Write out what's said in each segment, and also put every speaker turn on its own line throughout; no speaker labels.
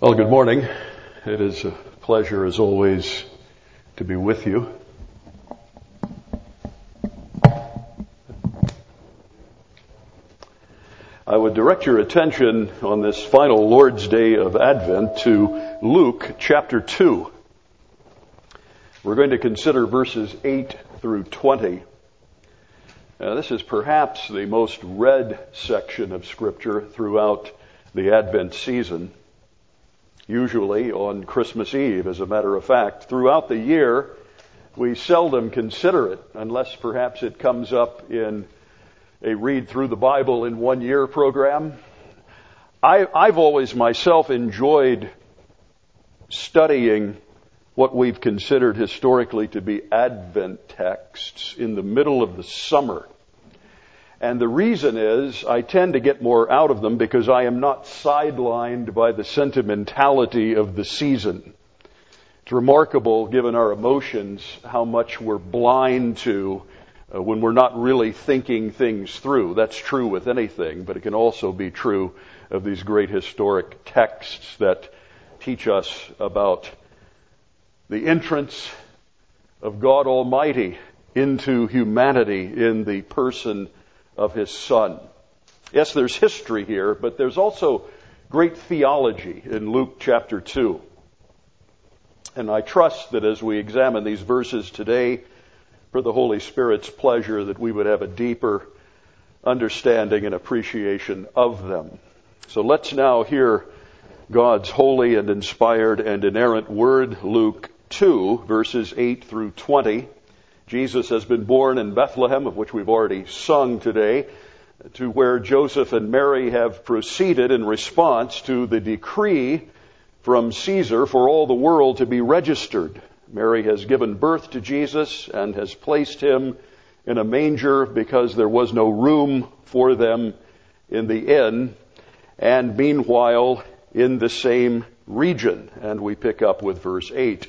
Well, good morning. It is a pleasure, as always, to be with you. I would direct your attention on this final Lord's Day of Advent to Luke chapter 2. We're going to consider verses 8 through 20. Now, this is perhaps the most read section of Scripture throughout the Advent season usually on Christmas Eve, as a matter of fact. Throughout the year, we seldom consider it unless perhaps it comes up in a read through the Bible in one year program. I, I've always myself enjoyed studying what we've considered historically to be Advent texts in the middle of the summer. And the reason is I tend to get more out of them because I am not sidelined by the sentimentality of the season. It's remarkable, given our emotions, how much we're blind to uh, when we're not really thinking things through. That's true with anything, but it can also be true of these great historic texts that teach us about the entrance of God Almighty into humanity in the person of his son. Yes, there's history here, but there's also great theology in Luke chapter 2. And I trust that as we examine these verses today, for the Holy Spirit's pleasure, that we would have a deeper understanding and appreciation of them. So let's now hear God's holy and inspired and inerrant word, Luke 2, verses 8 through 20. Jesus has been born in Bethlehem, of which we've already sung today, to where Joseph and Mary have proceeded in response to the decree from Caesar for all the world to be registered. Mary has given birth to Jesus and has placed him in a manger because there was no room for them in the inn. And meanwhile, in the same region, and we pick up with verse 8.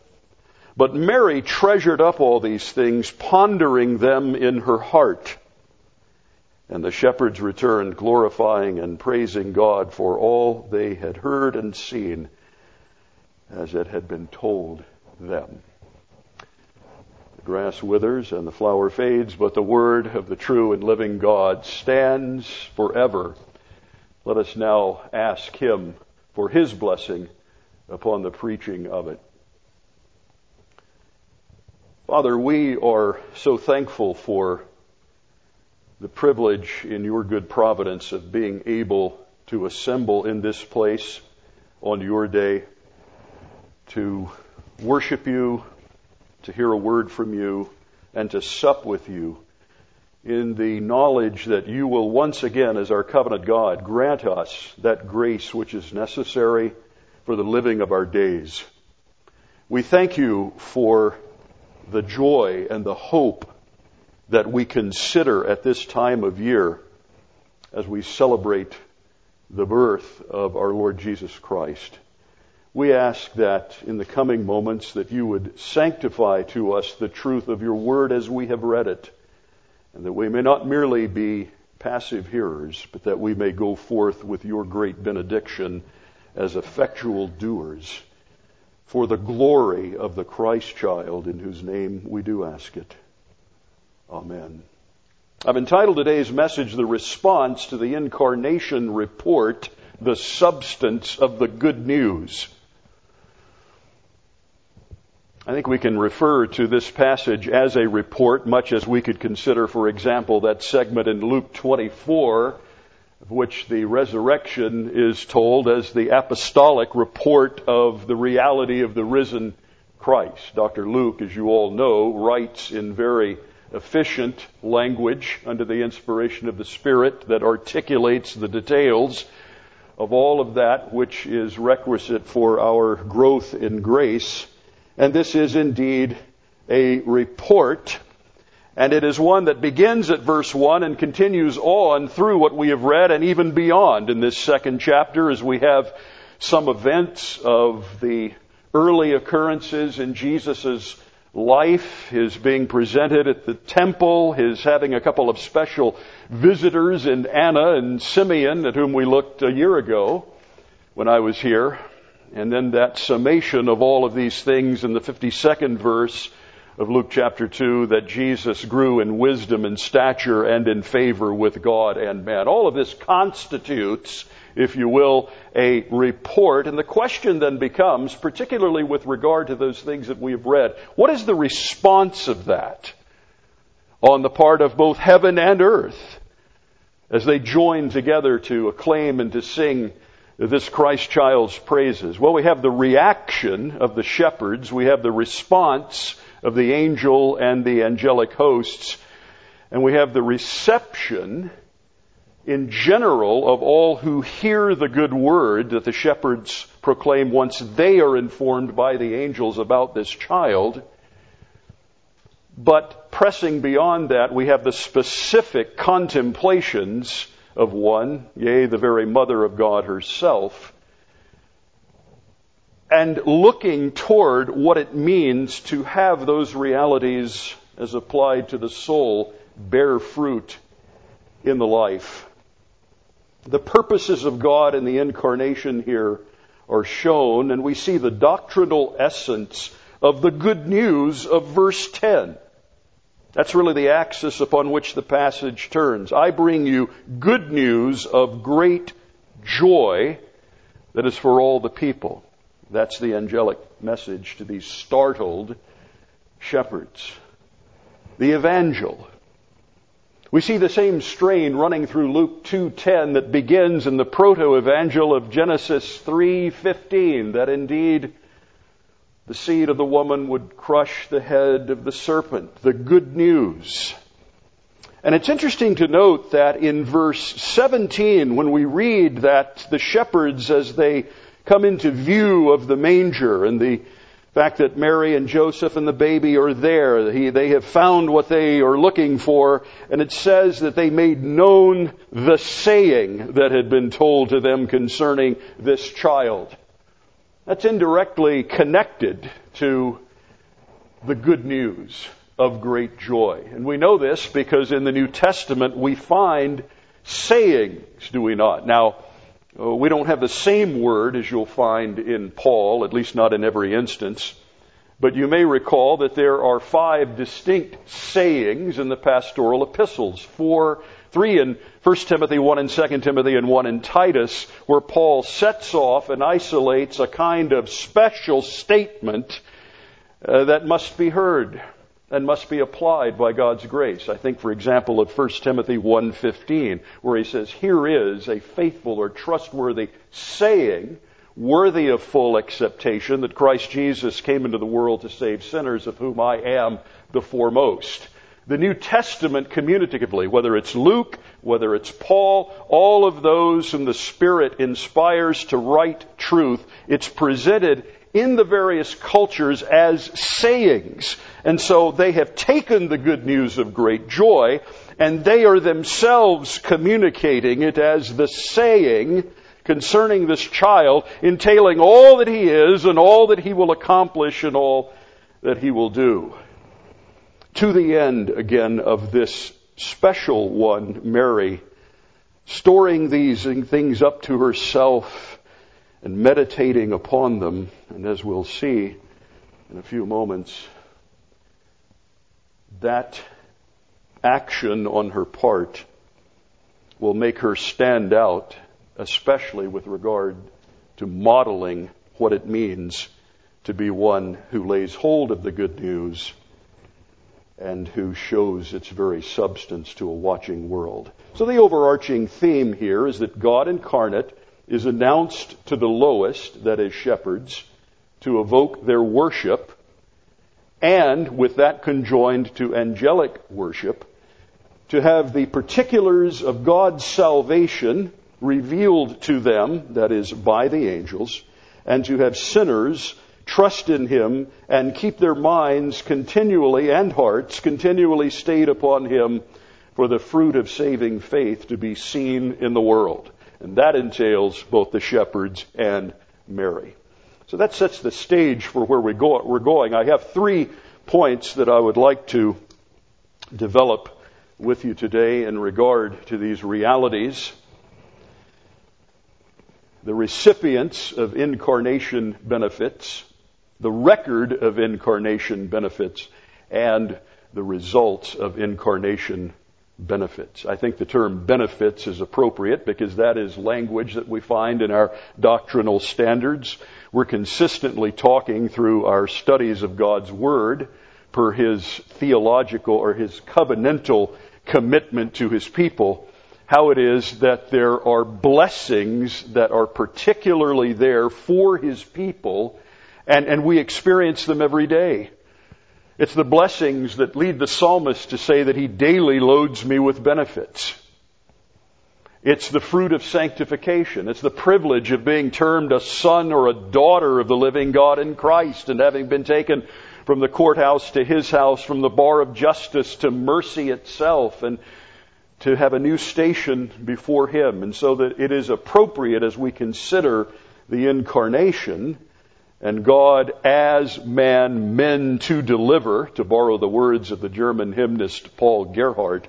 But Mary treasured up all these things, pondering them in her heart. And the shepherds returned, glorifying and praising God for all they had heard and seen as it had been told them. The grass withers and the flower fades, but the word of the true and living God stands forever. Let us now ask Him for His blessing upon the preaching of it. Father, we are so thankful for the privilege in your good providence of being able to assemble in this place on your day to worship you, to hear a word from you, and to sup with you in the knowledge that you will once again, as our covenant God, grant us that grace which is necessary for the living of our days. We thank you for the joy and the hope that we consider at this time of year as we celebrate the birth of our Lord Jesus Christ. We ask that in the coming moments that you would sanctify to us the truth of your word as we have read it and that we may not merely be passive hearers, but that we may go forth with your great benediction as effectual doers for the glory of the Christ child in whose name we do ask it. Amen. I've entitled today's message, The Response to the Incarnation Report, the Substance of the Good News. I think we can refer to this passage as a report, much as we could consider, for example, that segment in Luke 24, of which the resurrection is told as the apostolic report of the reality of the risen Christ. Dr. Luke, as you all know, writes in very efficient language under the inspiration of the Spirit that articulates the details of all of that which is requisite for our growth in grace. And this is indeed a report. And it is one that begins at verse 1 and continues on through what we have read and even beyond in this second chapter as we have some events of the early occurrences in Jesus' life, his being presented at the temple, his having a couple of special visitors in Anna and Simeon at whom we looked a year ago when I was here. And then that summation of all of these things in the 52nd verse of Luke chapter 2 that Jesus grew in wisdom and stature and in favor with God and man. All of this constitutes, if you will, a report. And the question then becomes, particularly with regard to those things that we have read, what is the response of that on the part of both heaven and earth as they join together to acclaim and to sing this Christ child's praises? Well, we have the reaction of the shepherds. We have the response of the angel and the angelic hosts. And we have the reception in general of all who hear the good word that the shepherds proclaim once they are informed by the angels about this child. But pressing beyond that, we have the specific contemplations of one, yea, the very mother of God herself, and looking toward what it means to have those realities as applied to the soul bear fruit in the life. The purposes of God in the incarnation here are shown, and we see the doctrinal essence of the good news of verse 10. That's really the axis upon which the passage turns. I bring you good news of great joy that is for all the people. That's the angelic message to these startled shepherds. The evangel. We see the same strain running through Luke 2:10 that begins in the proto-evangel of Genesis 3:15 that indeed the seed of the woman would crush the head of the serpent, the good news. And it's interesting to note that in verse 17, when we read that the shepherds, as they come into view of the manger and the fact that Mary and Joseph and the baby are there, he, they have found what they are looking for, and it says that they made known the saying that had been told to them concerning this child. That's indirectly connected to the good news of great joy. And we know this because in the New Testament we find sayings, do we not? Now, uh, we don't have the same word as you'll find in Paul, at least not in every instance. But you may recall that there are five distinct sayings in the pastoral epistles. Four Three in 1 Timothy, one in 2 Timothy, and one in Titus, where Paul sets off and isolates a kind of special statement uh, that must be heard and must be applied by God's grace. I think, for example, of 1 Timothy 1.15, where he says, Here is a faithful or trustworthy saying worthy of full acceptation that Christ Jesus came into the world to save sinners, of whom I am the foremost the New Testament communicatively, whether it's Luke, whether it's Paul, all of those whom the Spirit inspires to write truth, it's presented in the various cultures as sayings. And so they have taken the good news of great joy and they are themselves communicating it as the saying concerning this child, entailing all that he is and all that he will accomplish and all that he will do to the end again of this special one, Mary, storing these things up to herself and meditating upon them. And as we'll see in a few moments, that action on her part will make her stand out, especially with regard to modeling what it means to be one who lays hold of the good news and who shows its very substance to a watching world. So the overarching theme here is that God incarnate is announced to the lowest, that is shepherds, to evoke their worship, and with that conjoined to angelic worship, to have the particulars of God's salvation revealed to them, that is, by the angels, and to have sinners trust in Him and keep their minds continually and hearts continually stayed upon Him for the fruit of saving faith to be seen in the world. And that entails both the shepherds and Mary. So that sets the stage for where we go, we're going. I have three points that I would like to develop with you today in regard to these realities the recipients of incarnation benefits, the record of incarnation benefits, and the results of incarnation benefits. I think the term benefits is appropriate because that is language that we find in our doctrinal standards. We're consistently talking through our studies of God's Word per His theological or His covenantal commitment to His people how it is that there are blessings that are particularly there for His people, and, and we experience them every day. It's the blessings that lead the psalmist to say that He daily loads me with benefits. It's the fruit of sanctification. It's the privilege of being termed a son or a daughter of the living God in Christ and having been taken from the courthouse to his house, from the bar of justice to mercy itself. And to have a new station before Him. And so that it is appropriate as we consider the incarnation and God as man, men to deliver, to borrow the words of the German hymnist Paul Gerhardt,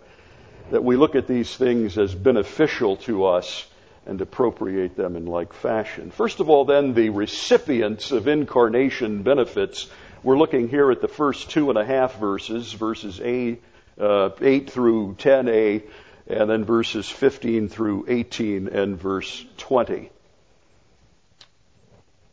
that we look at these things as beneficial to us and appropriate them in like fashion. First of all, then, the recipients of incarnation benefits. We're looking here at the first two and a half verses, verses 8, uh, 8 through 10a, and then verses 15 through 18 and verse 20.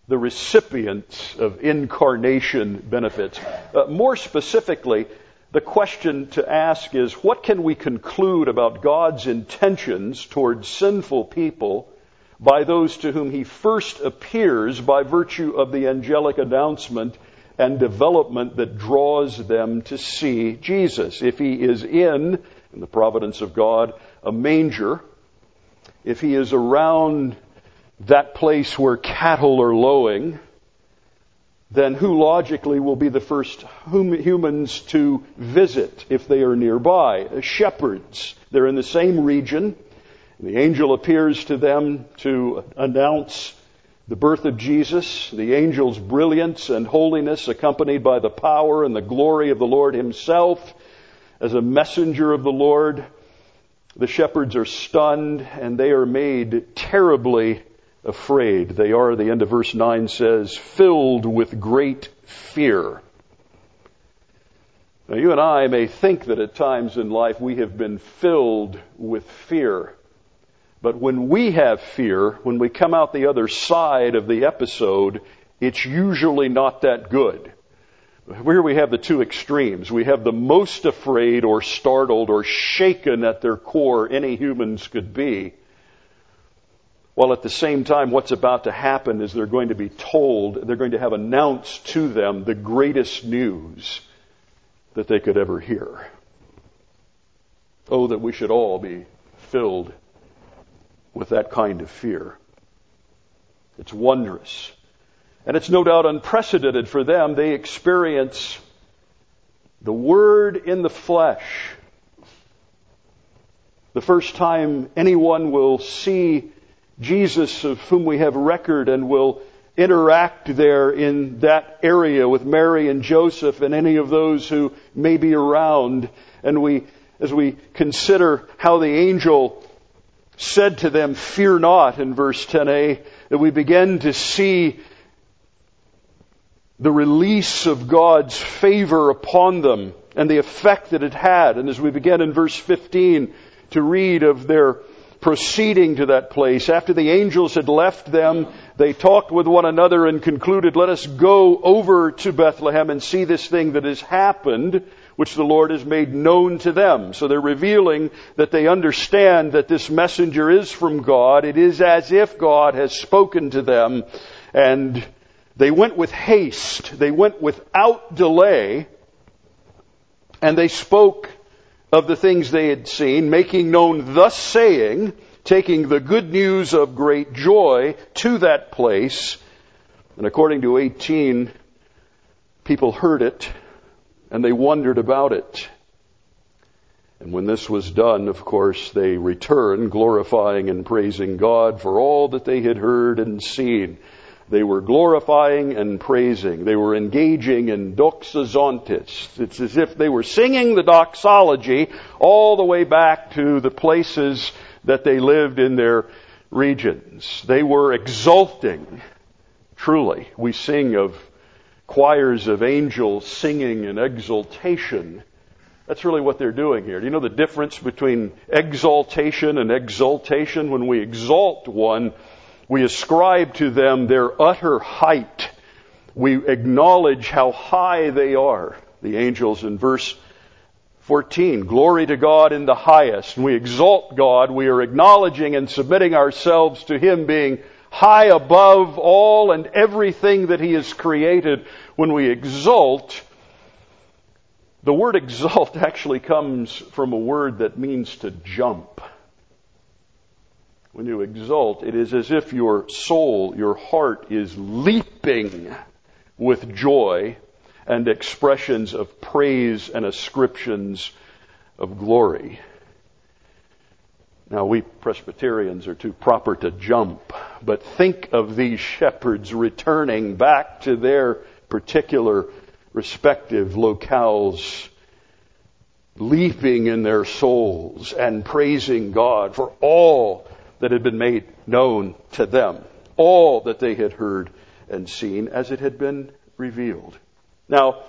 The recipients of incarnation benefits. Uh, more specifically, the question to ask is what can we conclude about God's intentions towards sinful people by those to whom he first appears by virtue of the angelic announcement and development that draws them to see Jesus. If he is in, in the providence of God, a manger, if he is around that place where cattle are lowing, then who logically will be the first humans to visit if they are nearby? Uh, shepherds. They're in the same region. The angel appears to them to announce the birth of Jesus, the angel's brilliance and holiness, accompanied by the power and the glory of the Lord Himself, as a messenger of the Lord, the shepherds are stunned and they are made terribly afraid. They are, the end of verse 9 says, filled with great fear. Now, you and I may think that at times in life we have been filled with fear. But when we have fear, when we come out the other side of the episode, it's usually not that good. Here we have the two extremes. We have the most afraid or startled or shaken at their core any humans could be. While at the same time, what's about to happen is they're going to be told, they're going to have announced to them the greatest news that they could ever hear. Oh, that we should all be filled with that kind of fear. It's wondrous. And it's no doubt unprecedented for them. They experience the Word in the flesh. The first time anyone will see Jesus, of whom we have record, and will interact there in that area with Mary and Joseph and any of those who may be around. And we as we consider how the angel said to them, Fear not, in verse 10a, that we begin to see the release of God's favor upon them and the effect that it had. And as we begin in verse 15 to read of their proceeding to that place, after the angels had left them, they talked with one another and concluded, let us go over to Bethlehem and see this thing that has happened, which the Lord has made known to them. So they're revealing that they understand that this messenger is from God. It is as if God has spoken to them and they went with haste. They went without delay and they spoke of the things they had seen, making known thus saying, taking the good news of great joy to that place. And according to 18, people heard it and they wondered about it. And when this was done, of course, they returned, glorifying and praising God for all that they had heard and seen. They were glorifying and praising. They were engaging in doxazontis. It's as if they were singing the doxology all the way back to the places that they lived in their regions. They were exulting. Truly, we sing of choirs of angels singing in exultation. That's really what they're doing here. Do you know the difference between exaltation and exultation? When we exalt one, we ascribe to them their utter height. We acknowledge how high they are. The angels in verse 14. Glory to God in the highest. We exalt God. We are acknowledging and submitting ourselves to Him being high above all and everything that He has created. When we exalt, the word exalt actually comes from a word that means to jump. When you exult, it is as if your soul, your heart is leaping with joy and expressions of praise and ascriptions of glory. Now, we Presbyterians are too proper to jump, but think of these shepherds returning back to their particular respective locales, leaping in their souls and praising God for all that had been made known to them, all that they had heard and seen as it had been revealed. Now,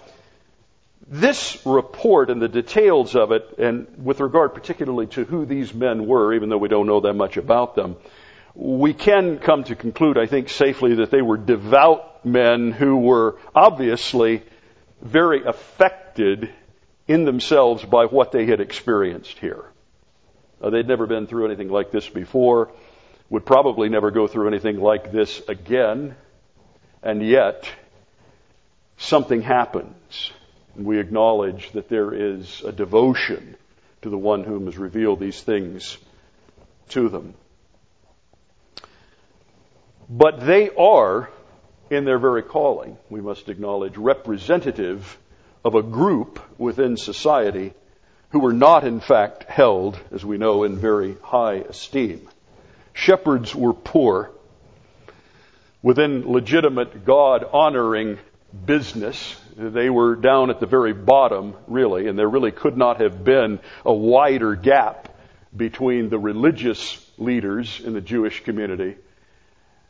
this report and the details of it, and with regard particularly to who these men were, even though we don't know that much about them, we can come to conclude, I think, safely that they were devout men who were obviously very affected in themselves by what they had experienced here. Uh, they'd never been through anything like this before, would probably never go through anything like this again, and yet something happens. And we acknowledge that there is a devotion to the one whom has revealed these things to them. But they are, in their very calling, we must acknowledge, representative of a group within society who were not in fact held, as we know, in very high esteem. Shepherds were poor within legitimate God honoring business. They were down at the very bottom, really, and there really could not have been a wider gap between the religious leaders in the Jewish community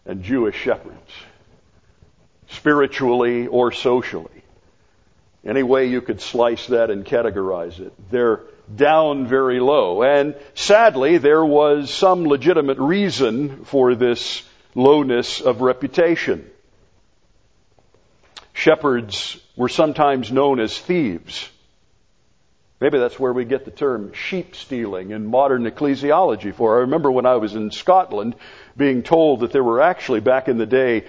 and Jewish shepherds, spiritually or socially. Any way you could slice that and categorize it. They're down very low. And sadly, there was some legitimate reason for this lowness of reputation. Shepherds were sometimes known as thieves. Maybe that's where we get the term sheep stealing in modern ecclesiology for. I remember when I was in Scotland being told that there were actually back in the day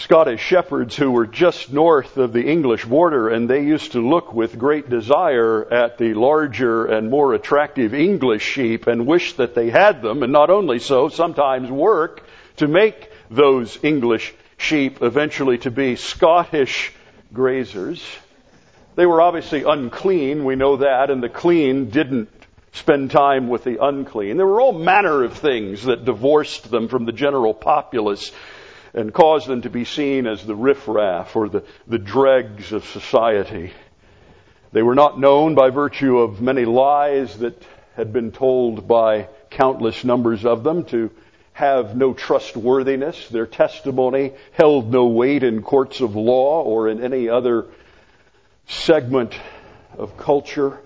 Scottish shepherds who were just north of the English border, and they used to look with great desire at the larger and more attractive English sheep and wish that they had them, and not only so, sometimes work to make those English sheep eventually to be Scottish grazers. They were obviously unclean, we know that, and the clean didn't spend time with the unclean. There were all manner of things that divorced them from the general populace and cause them to be seen as the riffraff or the, the dregs of society. They were not known by virtue of many lies that had been told by countless numbers of them to have no trustworthiness. Their testimony held no weight in courts of law or in any other segment of culture,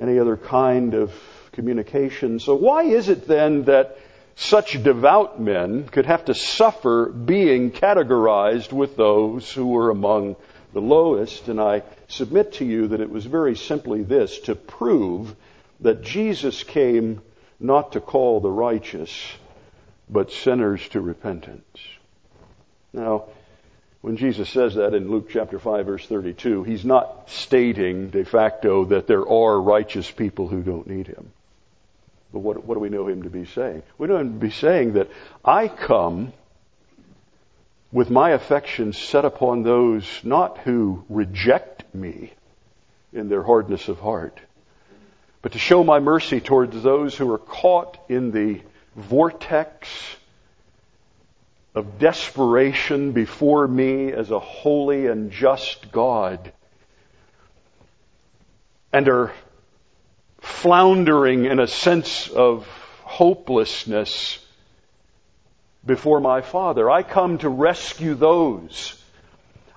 any other kind of communication. So why is it then that such devout men could have to suffer being categorized with those who were among the lowest? And I submit to you that it was very simply this to prove that Jesus came not to call the righteous, but sinners to repentance. Now, when Jesus says that in Luke chapter 5 verse 32, he's not stating de facto that there are righteous people who don't need him. But what, what do we know him to be saying? We know him to be saying that I come with my affection set upon those not who reject me in their hardness of heart, but to show my mercy towards those who are caught in the vortex of desperation before me as a holy and just God and are floundering in a sense of hopelessness before my Father. I come to rescue those.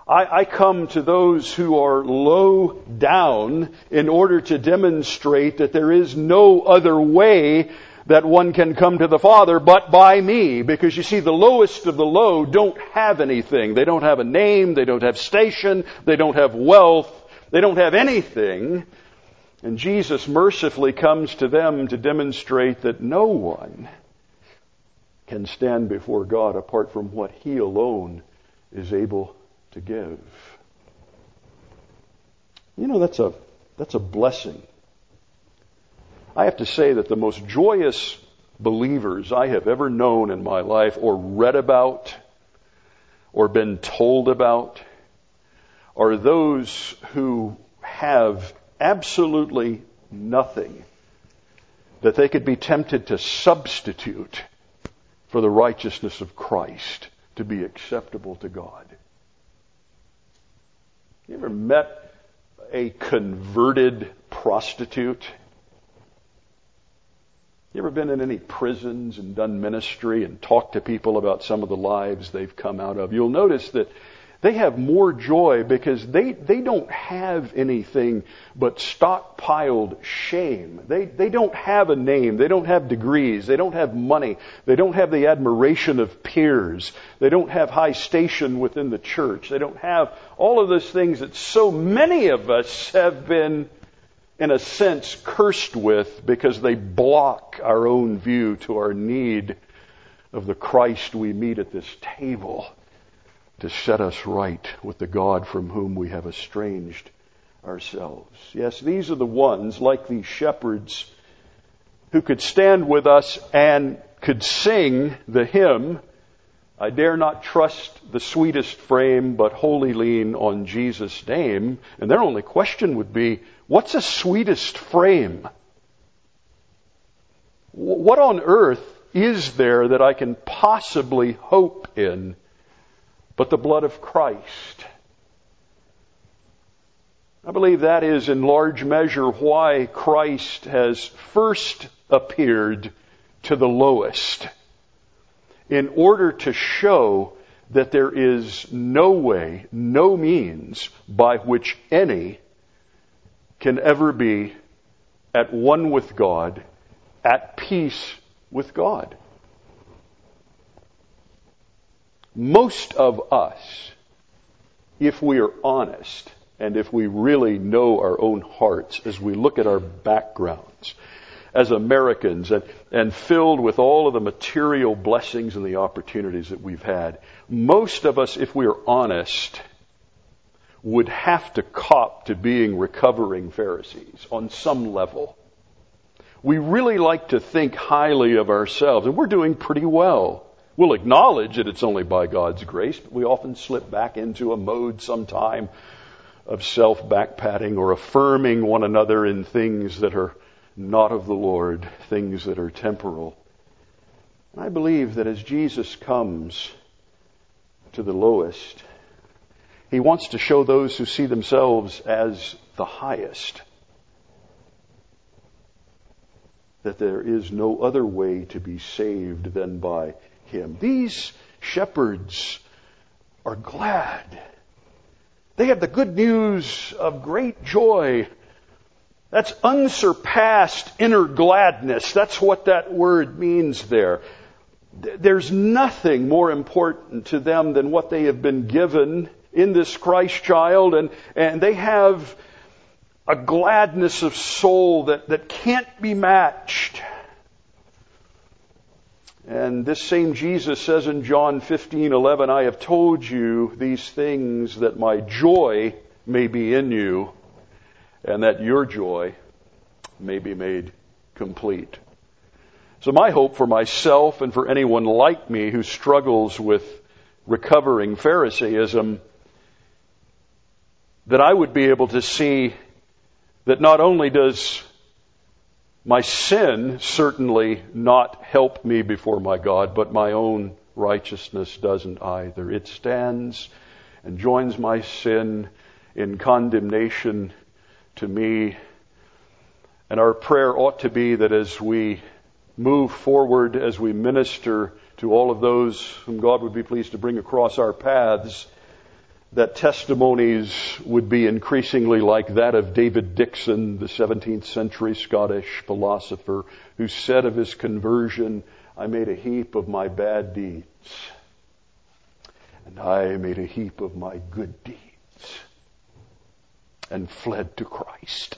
I, I, come to those who are low down in order to demonstrate that there is no other way that one can come to the Father but by me. Because you see, the lowest of the low don't have anything. They don't have a name, they don't have station, they don't have wealth, they don't have anything. And Jesus mercifully comes to them to demonstrate that no one can stand before God apart from what He alone is able to give. You know, that's a, that's a blessing. I have to say that the most joyous believers I have ever known in my life or read about or been told about are those who have absolutely nothing that they could be tempted to substitute for the righteousness of Christ to be acceptable to God. You ever met a converted prostitute? You ever been in any prisons and done ministry and talked to people about some of the lives they've come out of? You'll notice that they have more joy because they, they don't have anything but stockpiled shame. They, they don't have a name. They don't have degrees. They don't have money. They don't have the admiration of peers. They don't have high station within the church. They don't have all of those things that so many of us have been, in a sense, cursed with because they block our own view to our need of the Christ we meet at this table to set us right with the God from whom we have estranged ourselves. Yes, these are the ones, like these shepherds, who could stand with us and could sing the hymn, I dare not trust the sweetest frame, but wholly lean on Jesus' name. And their only question would be, what's a sweetest frame? What on earth is there that I can possibly hope in but the blood of Christ. I believe that is in large measure why Christ has first appeared to the lowest in order to show that there is no way, no means by which any can ever be at one with God, at peace with God. Most of us, if we are honest, and if we really know our own hearts as we look at our backgrounds as Americans and, and filled with all of the material blessings and the opportunities that we've had, most of us, if we are honest, would have to cop to being recovering Pharisees on some level. We really like to think highly of ourselves, and we're doing pretty well. We'll acknowledge that it's only by God's grace, but we often slip back into a mode sometime of self backpatting or affirming one another in things that are not of the Lord, things that are temporal. And I believe that as Jesus comes to the lowest, He wants to show those who see themselves as the highest that there is no other way to be saved than by Him. These shepherds are glad. They have the good news of great joy. That's unsurpassed inner gladness. That's what that word means there. There's nothing more important to them than what they have been given in this Christ child, and, and they have a gladness of soul that, that can't be matched. And this same Jesus says in John 15:11, I have told you these things that my joy may be in you and that your joy may be made complete. So my hope for myself and for anyone like me who struggles with recovering Pharisaism that I would be able to see that not only does my sin certainly not help me before my God, but my own righteousness doesn't either. It stands and joins my sin in condemnation to me. And our prayer ought to be that as we move forward, as we minister to all of those whom God would be pleased to bring across our paths, that testimonies would be increasingly like that of David Dickson, the 17th century Scottish philosopher, who said of his conversion, I made a heap of my bad deeds, and I made a heap of my good deeds, and fled to Christ.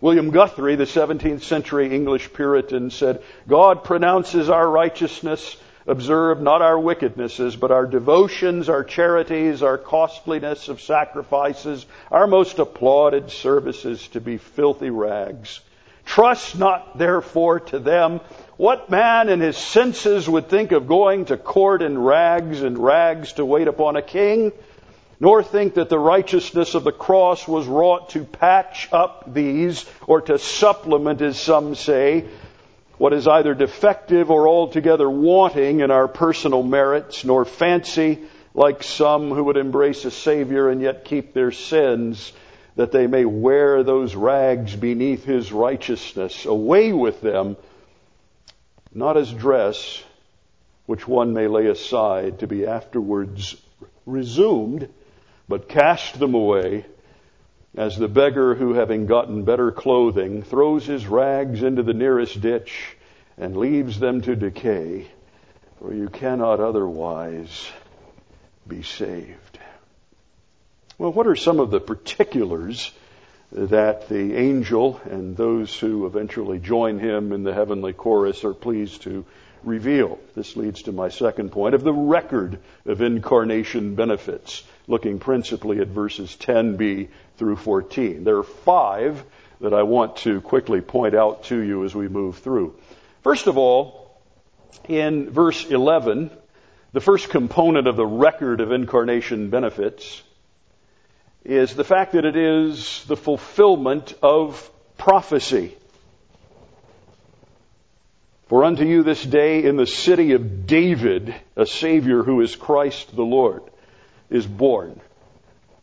William Guthrie, the 17th century English Puritan, said, God pronounces our righteousness observe not our wickednesses, but our devotions, our charities, our costliness of sacrifices, our most applauded services to be filthy rags. Trust not therefore to them. What man in his senses would think of going to court in rags and rags to wait upon a king? Nor think that the righteousness of the cross was wrought to patch up these, or to supplement, as some say, what is either defective or altogether wanting in our personal merits, nor fancy, like some who would embrace a Savior and yet keep their sins, that they may wear those rags beneath His righteousness. Away with them, not as dress, which one may lay aside to be afterwards resumed, but cast them away as the beggar who, having gotten better clothing, throws his rags into the nearest ditch and leaves them to decay, for you cannot otherwise be saved. Well, what are some of the particulars that the angel and those who eventually join him in the heavenly chorus are pleased to reveal? This leads to my second point of the record of incarnation benefits, looking principally at verses 10b through 14. There are five that I want to quickly point out to you as we move through. First of all, in verse 11, the first component of the record of incarnation benefits is the fact that it is the fulfillment of prophecy. For unto you this day in the city of David a Savior who is Christ the Lord is born.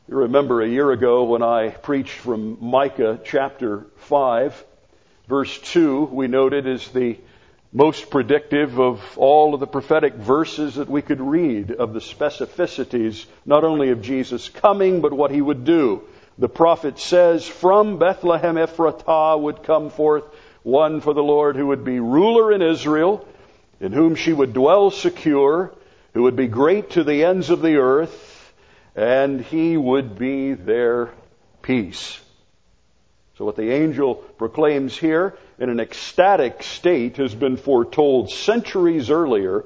You remember a year ago when I preached from Micah chapter 5, verse 2, we noted is the most predictive of all of the prophetic verses that we could read of the specificities not only of Jesus coming, but what he would do. The prophet says, From Bethlehem Ephratah would come forth one for the Lord who would be ruler in Israel, in whom she would dwell secure, who would be great to the ends of the earth and he would be their peace. So what the angel proclaims here in an ecstatic state has been foretold centuries earlier,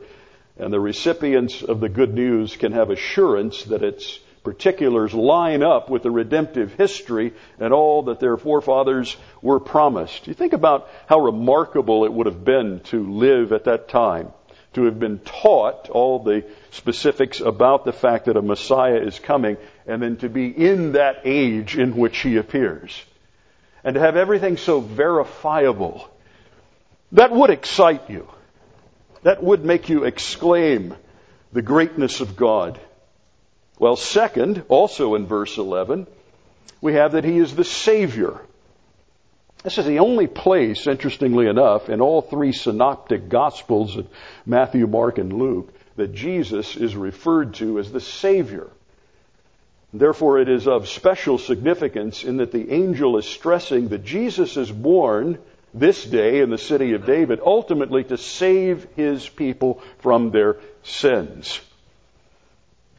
and the recipients of the good news can have assurance that its particulars line up with the redemptive history and all that their forefathers were promised. You think about how remarkable it would have been to live at that time to have been taught all the specifics about the fact that a Messiah is coming, and then to be in that age in which he appears. And to have everything so verifiable. That would excite you. That would make you exclaim the greatness of God Well, second, also in verse 11, we have that he is the Savior. This is the only place, interestingly enough, in all three synoptic gospels of Matthew, Mark, and Luke, that Jesus is referred to as the Savior. Therefore, it is of special significance in that the angel is stressing that Jesus is born this day in the city of David, ultimately to save his people from their sins.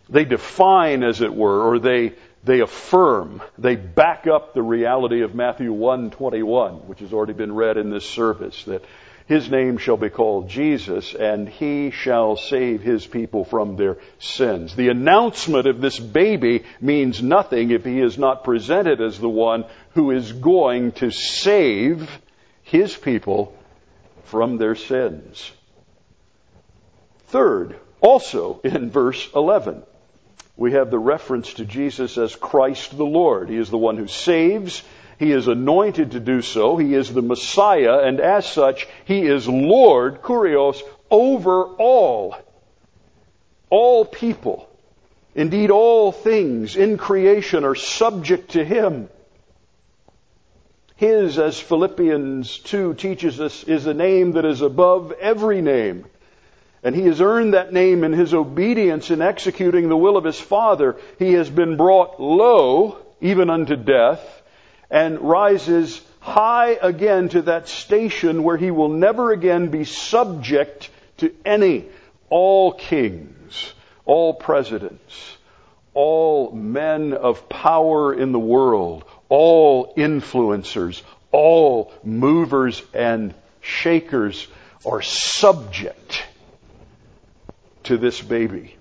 They define, as it were, or they they affirm, they back up the reality of Matthew 1:21, which has already been read in this service, that his name shall be called Jesus, and he shall save his people from their sins. The announcement of this baby means nothing if he is not presented as the one who is going to save his people from their sins. Third, also in verse 11, we have the reference to Jesus as Christ the Lord. He is the one who saves. He is anointed to do so. He is the Messiah, and as such, He is Lord, Kurios, over all. All people. Indeed, all things in creation are subject to Him. His, as Philippians 2 teaches us, is a name that is above every name and he has earned that name in his obedience in executing the will of his Father. He has been brought low, even unto death, and rises high again to that station where he will never again be subject to any, all kings, all presidents, all men of power in the world, all influencers, all movers and shakers are subject to this baby.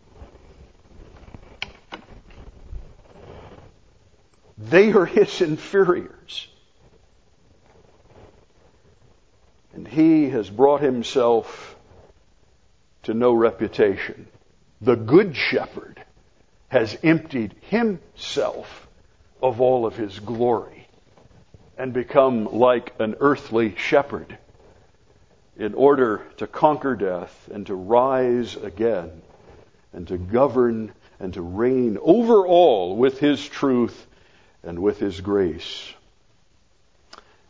They are his inferiors. And he has brought himself to no reputation. The good shepherd has emptied himself of all of his glory and become like an earthly shepherd in order to conquer death and to rise again and to govern and to reign over all with his truth and with his grace.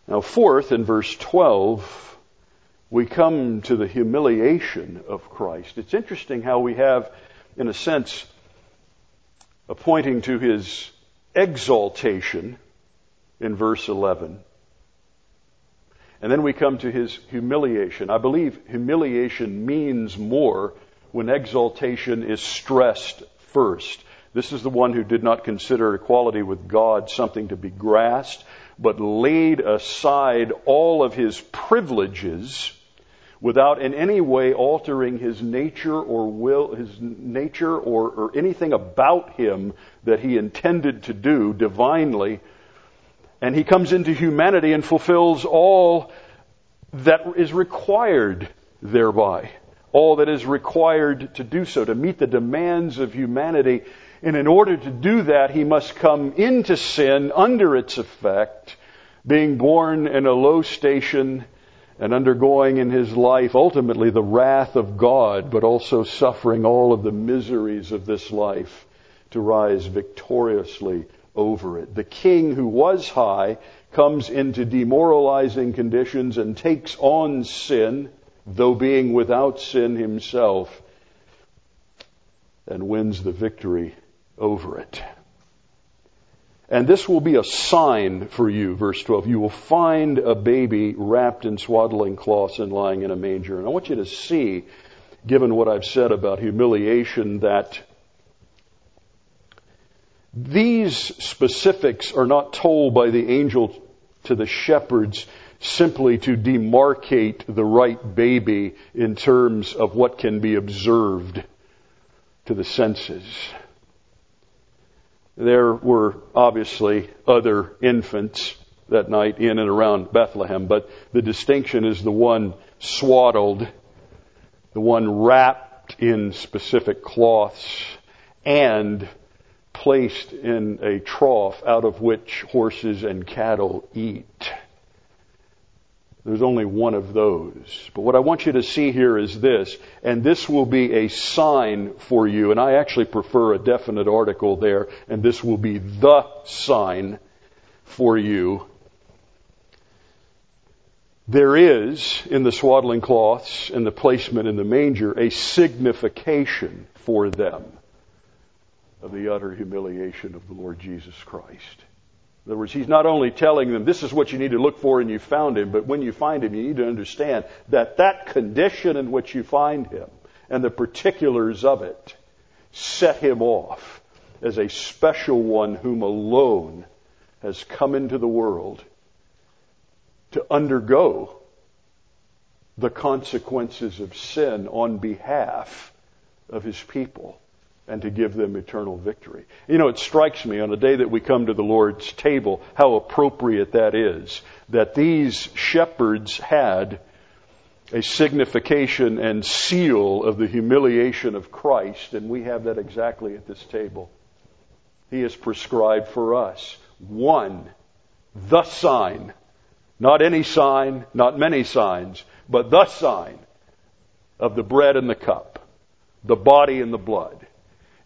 Now, fourth, in verse 12, we come to the humiliation of Christ. It's interesting how we have, in a sense, a pointing to his exaltation in verse 11 and then we come to his humiliation. I believe humiliation means more when exaltation is stressed first. This is the one who did not consider equality with God something to be grasped, but laid aside all of his privileges without in any way altering his nature or will, his nature or, or anything about him that he intended to do divinely and he comes into humanity and fulfills all that is required thereby. All that is required to do so, to meet the demands of humanity. And in order to do that, he must come into sin under its effect, being born in a low station and undergoing in his life ultimately the wrath of God, but also suffering all of the miseries of this life to rise victoriously over it. The king who was high comes into demoralizing conditions and takes on sin, though being without sin himself, and wins the victory over it. And this will be a sign for you, verse 12. You will find a baby wrapped in swaddling cloths and lying in a manger. And I want you to see, given what I've said about humiliation, that these specifics are not told by the angel to the shepherds simply to demarcate the right baby in terms of what can be observed to the senses. There were obviously other infants that night in and around Bethlehem, but the distinction is the one swaddled, the one wrapped in specific cloths, and placed in a trough out of which horses and cattle eat. There's only one of those. But what I want you to see here is this, and this will be a sign for you, and I actually prefer a definite article there, and this will be the sign for you. There is, in the swaddling cloths and the placement in the manger, a signification for them of the utter humiliation of the Lord Jesus Christ. In other words, he's not only telling them this is what you need to look for and you found him, but when you find him, you need to understand that that condition in which you find him and the particulars of it set him off as a special one whom alone has come into the world to undergo the consequences of sin on behalf of his people and to give them eternal victory. You know, it strikes me on the day that we come to the Lord's table how appropriate that is. That these shepherds had a signification and seal of the humiliation of Christ, and we have that exactly at this table. He has prescribed for us one, the sign. Not any sign, not many signs, but the sign of the bread and the cup, the body and the blood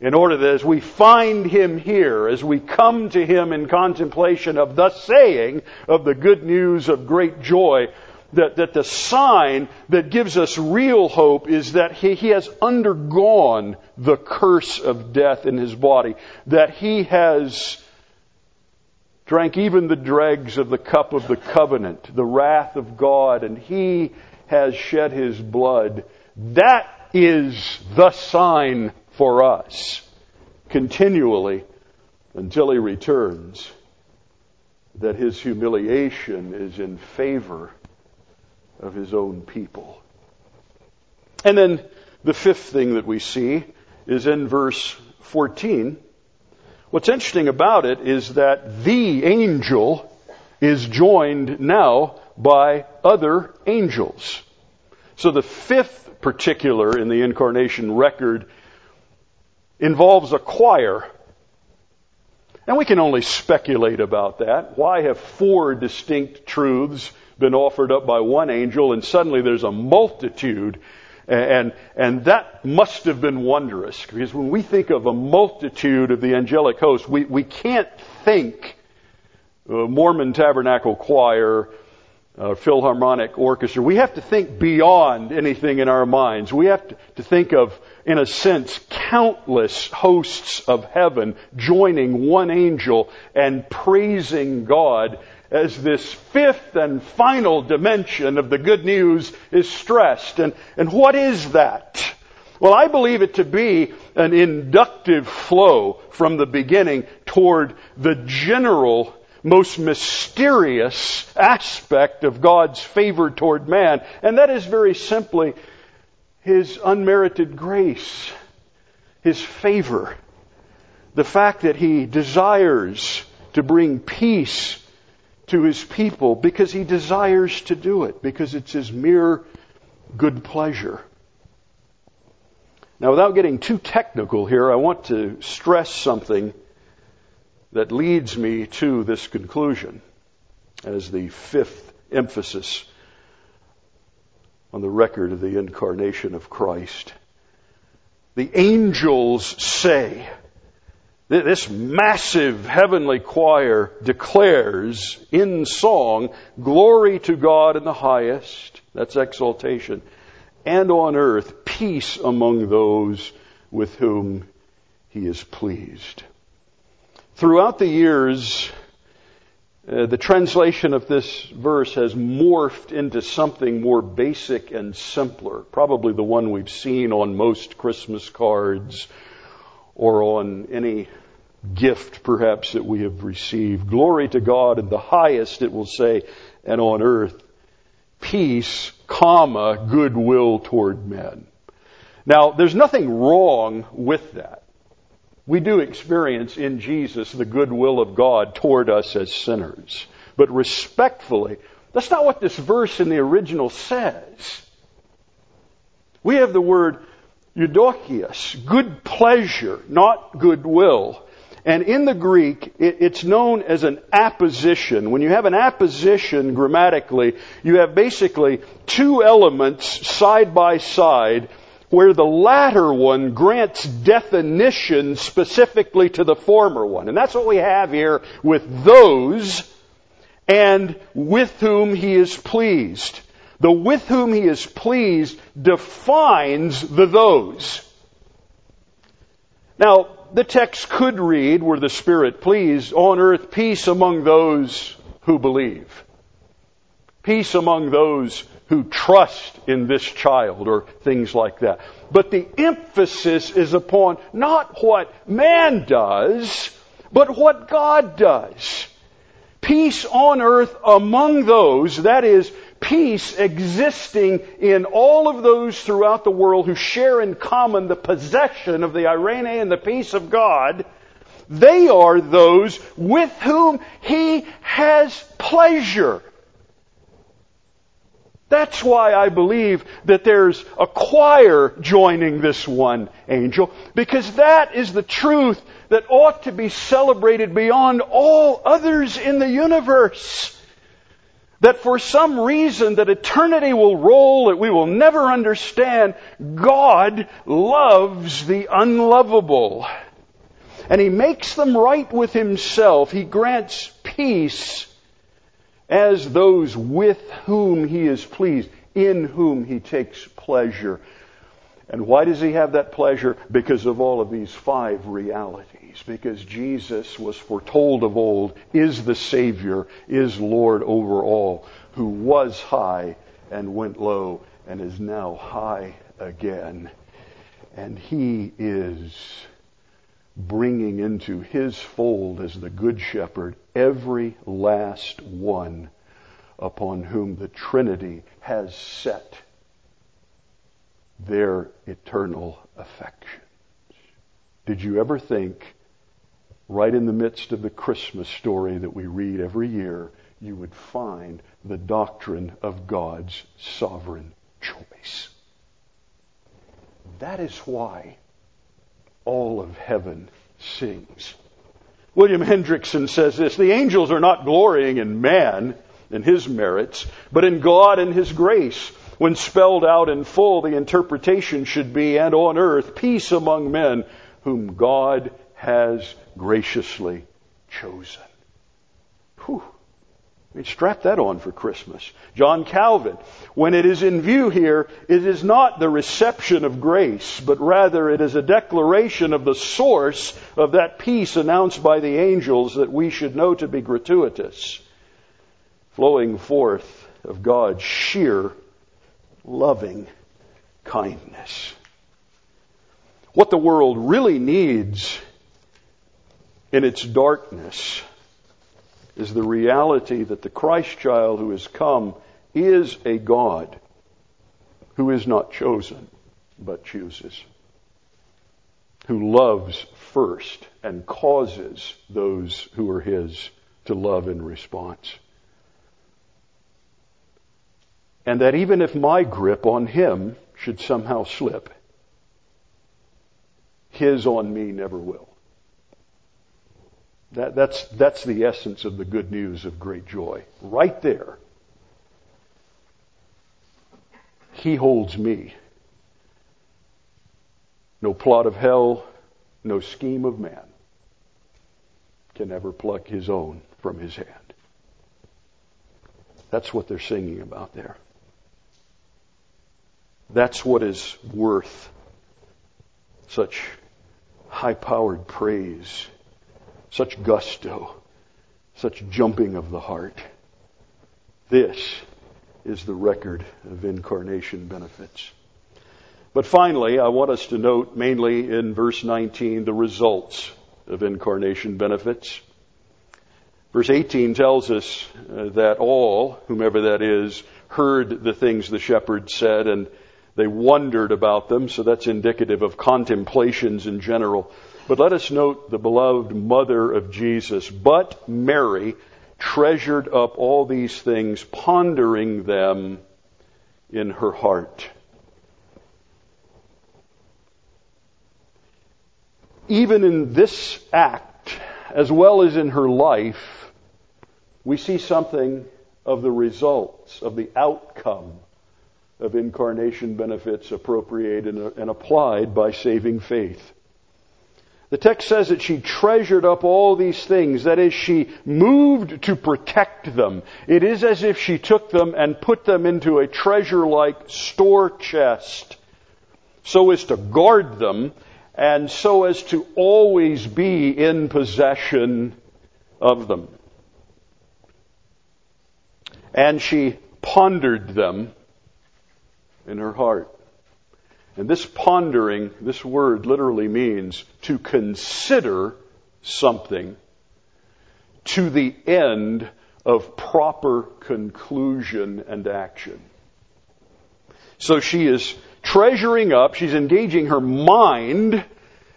in order that as we find Him here, as we come to Him in contemplation of the saying of the good news of great joy, that, that the sign that gives us real hope is that he, he has undergone the curse of death in His body, that He has drank even the dregs of the cup of the covenant, the wrath of God, and He has shed His blood. That is the sign for us continually until he returns, that his humiliation is in favor of his own people. And then the fifth thing that we see is in verse 14. What's interesting about it is that the angel is joined now by other angels. So the fifth particular in the incarnation record involves a choir. And we can only speculate about that. Why have four distinct truths been offered up by one angel and suddenly there's a multitude? And, and that must have been wondrous because when we think of a multitude of the angelic host, we, we can't think Mormon Tabernacle Choir, uh, Philharmonic Orchestra. We have to think beyond anything in our minds. We have to think of in a sense, countless hosts of heaven joining one angel and praising God as this fifth and final dimension of the good news is stressed. And, and what is that? Well, I believe it to be an inductive flow from the beginning toward the general, most mysterious aspect of God's favor toward man. And that is very simply his unmerited grace, His favor, the fact that He desires to bring peace to His people because He desires to do it, because it's His mere good pleasure. Now, without getting too technical here, I want to stress something that leads me to this conclusion as the fifth emphasis on the record of the incarnation of Christ. The angels say, this massive heavenly choir declares in song, glory to God in the highest, that's exaltation, and on earth, peace among those with whom he is pleased. Throughout the years, uh, the translation of this verse has morphed into something more basic and simpler, probably the one we've seen on most Christmas cards or on any gift perhaps that we have received. Glory to God in the highest, it will say, and on earth, peace, comma, goodwill toward men. Now, there's nothing wrong with that we do experience in Jesus the goodwill of God toward us as sinners. But respectfully, that's not what this verse in the original says. We have the word eudokias, good pleasure, not goodwill. And in the Greek, it's known as an apposition. When you have an apposition grammatically, you have basically two elements side by side where the latter one grants definition specifically to the former one. And that's what we have here with those and with whom he is pleased. The with whom he is pleased defines the those. Now, the text could read, were the Spirit pleased, on earth peace among those who believe. Peace among those who trust in this child or things like that. But the emphasis is upon not what man does, but what God does. Peace on earth among those, that is, peace existing in all of those throughout the world who share in common the possession of the eirene and the peace of God, they are those with whom He has pleasure. That's why I believe that there's a choir joining this one angel, because that is the truth that ought to be celebrated beyond all others in the universe that for some reason that eternity will roll that we will never understand, God loves the unlovable. And He makes them right with Himself. He grants peace as those with whom He is pleased, in whom He takes pleasure. And why does He have that pleasure? Because of all of these five realities because Jesus was foretold of old, is the Savior, is Lord over all, who was high and went low and is now high again. And He is bringing into His fold as the Good Shepherd every last one upon whom the Trinity has set their eternal affections. Did you ever think right in the midst of the Christmas story that we read every year, you would find the doctrine of God's sovereign choice. That is why all of heaven sings. William Hendriksen says this The angels are not glorying in man and his merits, but in God and his grace. When spelled out in full, the interpretation should be, and on earth, peace among men whom God has graciously chosen. Whew. I mean, strap that on for Christmas. John Calvin, when it is in view here, it is not the reception of grace, but rather it is a declaration of the source of that peace announced by the angels that we should know to be gratuitous, flowing forth of God's sheer loving kindness. What the world really needs in its darkness is the reality that the Christ child who has come is a God who is not chosen, but chooses. Who loves first and causes those who are his to love in response. And that even if my grip on him should somehow slip, his on me never will. That, that's, that's the essence of the good news of great joy. Right there. He holds me. No plot of hell, no scheme of man can ever pluck his own from his hand. That's what they're singing about there. That's what is worth such high powered praise such gusto, such jumping of the heart. This is the record of incarnation benefits. But finally, I want us to note mainly in verse 19 the results of incarnation benefits. Verse 18 tells us uh, that all, whomever that is, heard the things the shepherd said and they wondered about them, so that's indicative of contemplations in general. But let us note the beloved mother of Jesus. But Mary treasured up all these things, pondering them in her heart. Even in this act as well as in her life, we see something of the results, of the outcome of incarnation benefits appropriated and applied by saving faith. The text says that she treasured up all these things. That is, she moved to protect them. It is as if she took them and put them into a treasure-like store chest so as to guard them and so as to always be in possession of them. And she pondered them in her heart. And this pondering, this word literally means to consider something to the end of proper conclusion and action. So she is treasuring up, she's engaging her mind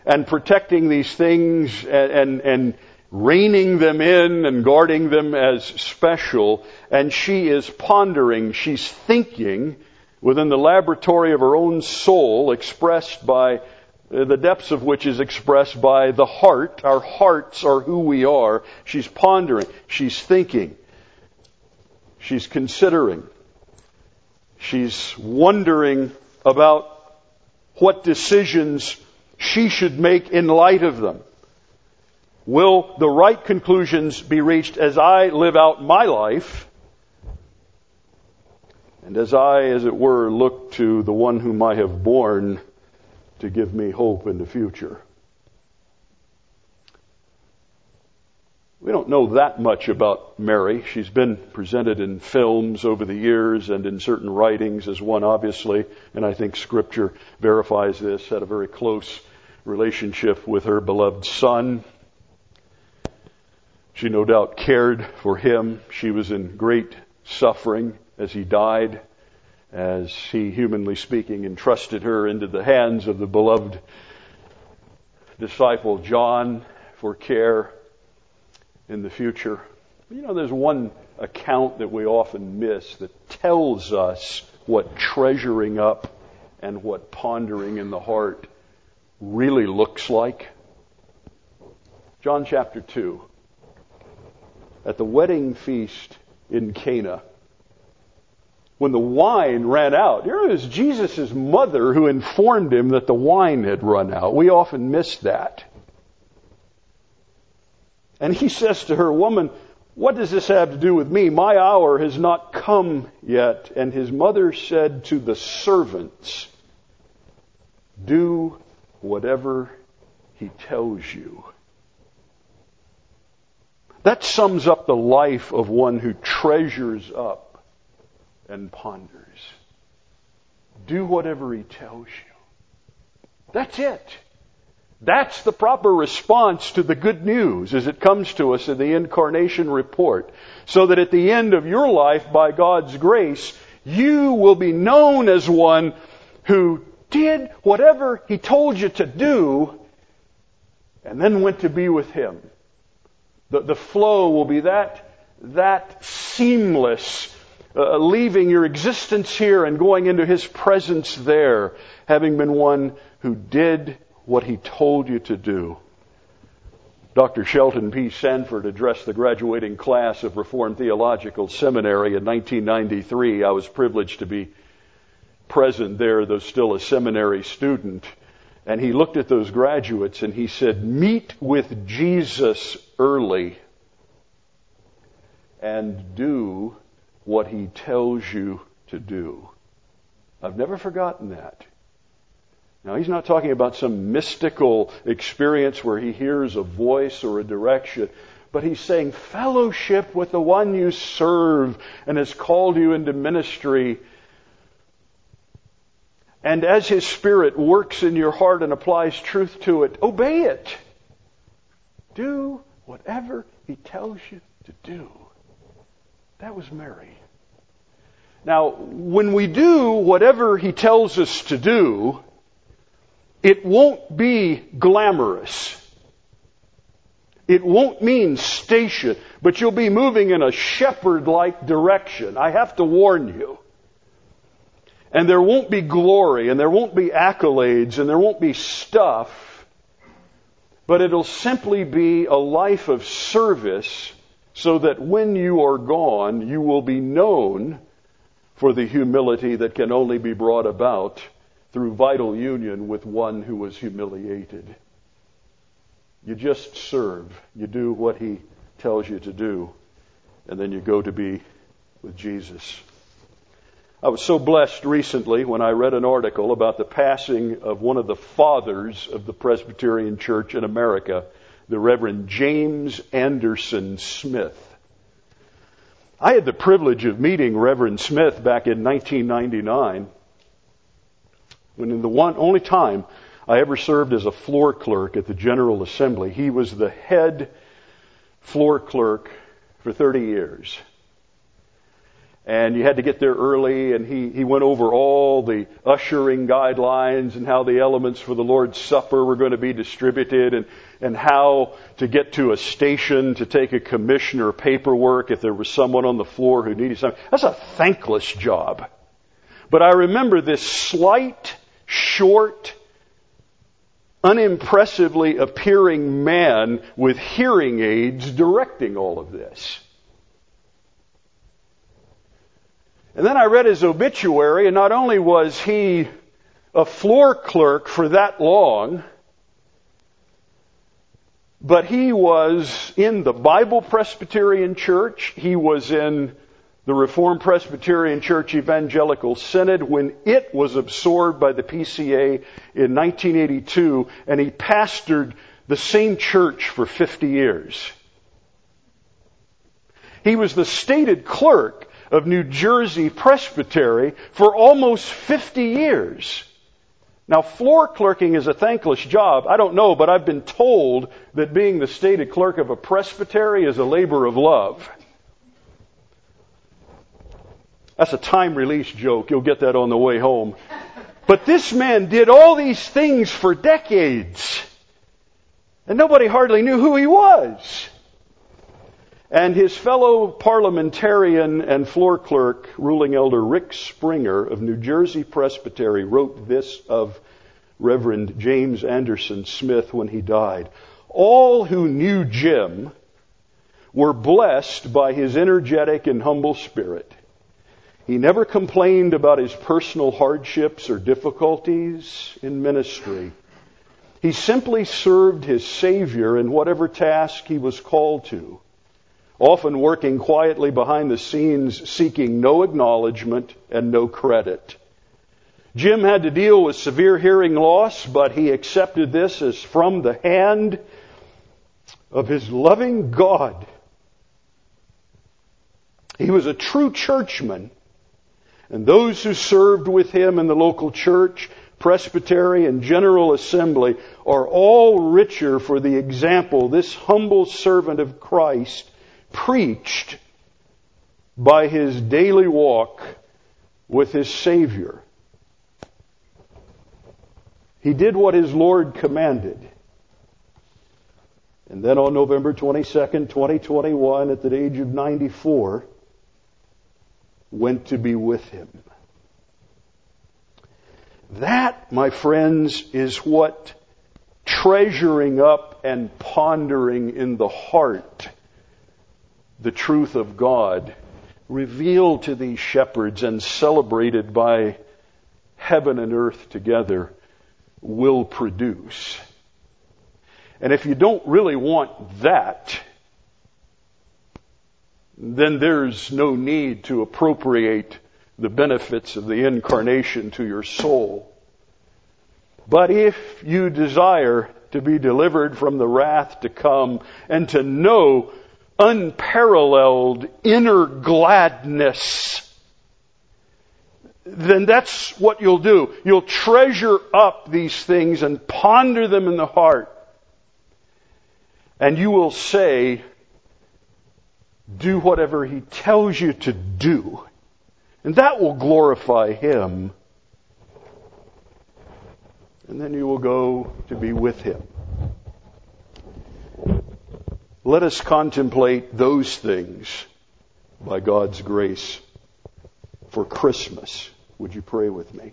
and protecting these things and, and, and reining them in and guarding them as special. And she is pondering, she's thinking, within the laboratory of her own soul, expressed by uh, the depths of which is expressed by the heart. Our hearts are who we are. She's pondering. She's thinking. She's considering. She's wondering about what decisions she should make in light of them. Will the right conclusions be reached as I live out my life? And as I, as it were, look to the one whom I have borne to give me hope in the future. We don't know that much about Mary. She's been presented in films over the years and in certain writings as one, obviously, and I think Scripture verifies this, had a very close relationship with her beloved son. She no doubt cared for him. She was in great suffering as he died, as he, humanly speaking, entrusted her into the hands of the beloved disciple John for care in the future. You know, there's one account that we often miss that tells us what treasuring up and what pondering in the heart really looks like. John chapter 2. At the wedding feast in Cana, when the wine ran out. It was Jesus' mother who informed him that the wine had run out. We often miss that. And he says to her, Woman, what does this have to do with me? My hour has not come yet. And his mother said to the servants, Do whatever he tells you. That sums up the life of one who treasures up and ponders. Do whatever he tells you. That's it. That's the proper response to the good news as it comes to us in the incarnation report. So that at the end of your life, by God's grace, you will be known as one who did whatever he told you to do and then went to be with him. The, the flow will be that, that seamless uh, leaving your existence here and going into His presence there, having been one who did what He told you to do. Dr. Shelton P. Sanford addressed the graduating class of Reformed Theological Seminary in 1993. I was privileged to be present there, though still a seminary student. And he looked at those graduates and he said, Meet with Jesus early and do what he tells you to do. I've never forgotten that. Now, he's not talking about some mystical experience where he hears a voice or a direction, but he's saying fellowship with the one you serve and has called you into ministry. And as his spirit works in your heart and applies truth to it, obey it. Do whatever he tells you to do. That was Mary. Now, when we do whatever he tells us to do, it won't be glamorous. It won't mean station, but you'll be moving in a shepherd-like direction. I have to warn you. And there won't be glory, and there won't be accolades, and there won't be stuff. but it'll simply be a life of service so that when you are gone, you will be known for the humility that can only be brought about through vital union with one who was humiliated. You just serve. You do what he tells you to do, and then you go to be with Jesus. I was so blessed recently when I read an article about the passing of one of the fathers of the Presbyterian Church in America, the Reverend James Anderson Smith. I had the privilege of meeting Reverend Smith back in 1999, when in the one only time I ever served as a floor clerk at the General Assembly. He was the head floor clerk for 30 years. And you had to get there early, and he, he went over all the ushering guidelines and how the elements for the Lord's Supper were going to be distributed and, and how to get to a station to take a commission or paperwork if there was someone on the floor who needed something. That's a thankless job. But I remember this slight, short, unimpressively appearing man with hearing aids directing all of this. And then I read his obituary, and not only was he a floor clerk for that long, but he was in the Bible Presbyterian Church. He was in the Reformed Presbyterian Church Evangelical Synod when it was absorbed by the PCA in 1982, and he pastored the same church for 50 years. He was the stated clerk of New Jersey Presbytery for almost 50 years. Now, floor clerking is a thankless job. I don't know, but I've been told that being the stated clerk of a presbytery is a labor of love. That's a time release joke. You'll get that on the way home. But this man did all these things for decades. And nobody hardly knew who he was. And his fellow parliamentarian and floor clerk, ruling elder Rick Springer of New Jersey Presbytery, wrote this of Reverend James Anderson Smith when he died. All who knew Jim were blessed by his energetic and humble spirit. He never complained about his personal hardships or difficulties in ministry. He simply served his Savior in whatever task he was called to, often working quietly behind the scenes, seeking no acknowledgement and no credit. Jim had to deal with severe hearing loss, but he accepted this as from the hand of his loving God. He was a true churchman and those who served with him in the local church, presbytery, and general assembly are all richer for the example this humble servant of Christ preached by his daily walk with his Savior. He did what his Lord commanded. And then on November 22nd, 2021, at the age of 94, went to be with him. That, my friends, is what treasuring up and pondering in the heart the truth of God revealed to these shepherds and celebrated by heaven and earth together will produce. And if you don't really want that, then there's no need to appropriate the benefits of the incarnation to your soul. But if you desire to be delivered from the wrath to come and to know unparalleled inner gladness, then that's what you'll do. You'll treasure up these things and ponder them in the heart. And you will say, do whatever He tells you to do. And that will glorify Him. And then you will go to be with Him. Let us contemplate those things by God's grace for Christmas. Would you pray with me?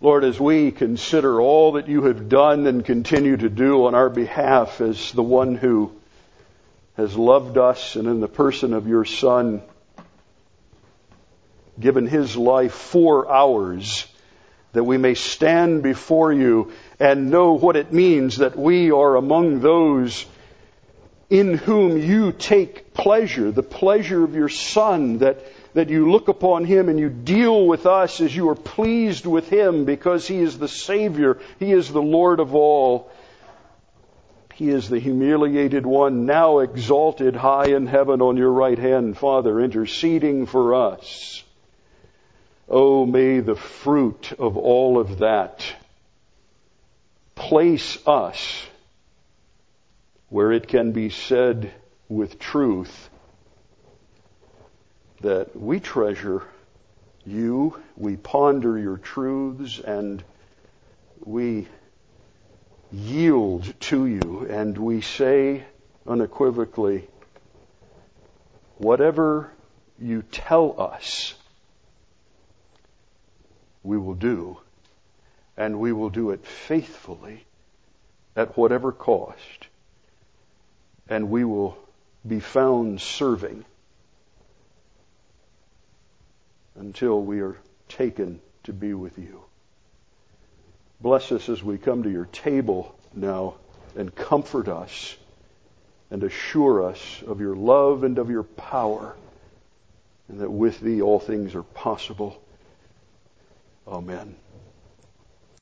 Lord, as we consider all that you have done and continue to do on our behalf as the one who has loved us and in the person of your Son, given his life for ours, that we may stand before you and know what it means that we are among those in whom you take pleasure, the pleasure of your Son, that that you look upon Him and you deal with us as you are pleased with Him because He is the Savior. He is the Lord of all. He is the humiliated one, now exalted high in heaven on your right hand, Father, interceding for us. Oh, may the fruit of all of that place us where it can be said with truth that we treasure you, we ponder your truths, and we yield to you, and we say unequivocally, whatever you tell us, we will do, and we will do it faithfully at whatever cost, and we will be found serving until we are taken to be with you. Bless us as we come to your table now and comfort us and assure us of your love and of your power, and that with thee all things are possible. Amen.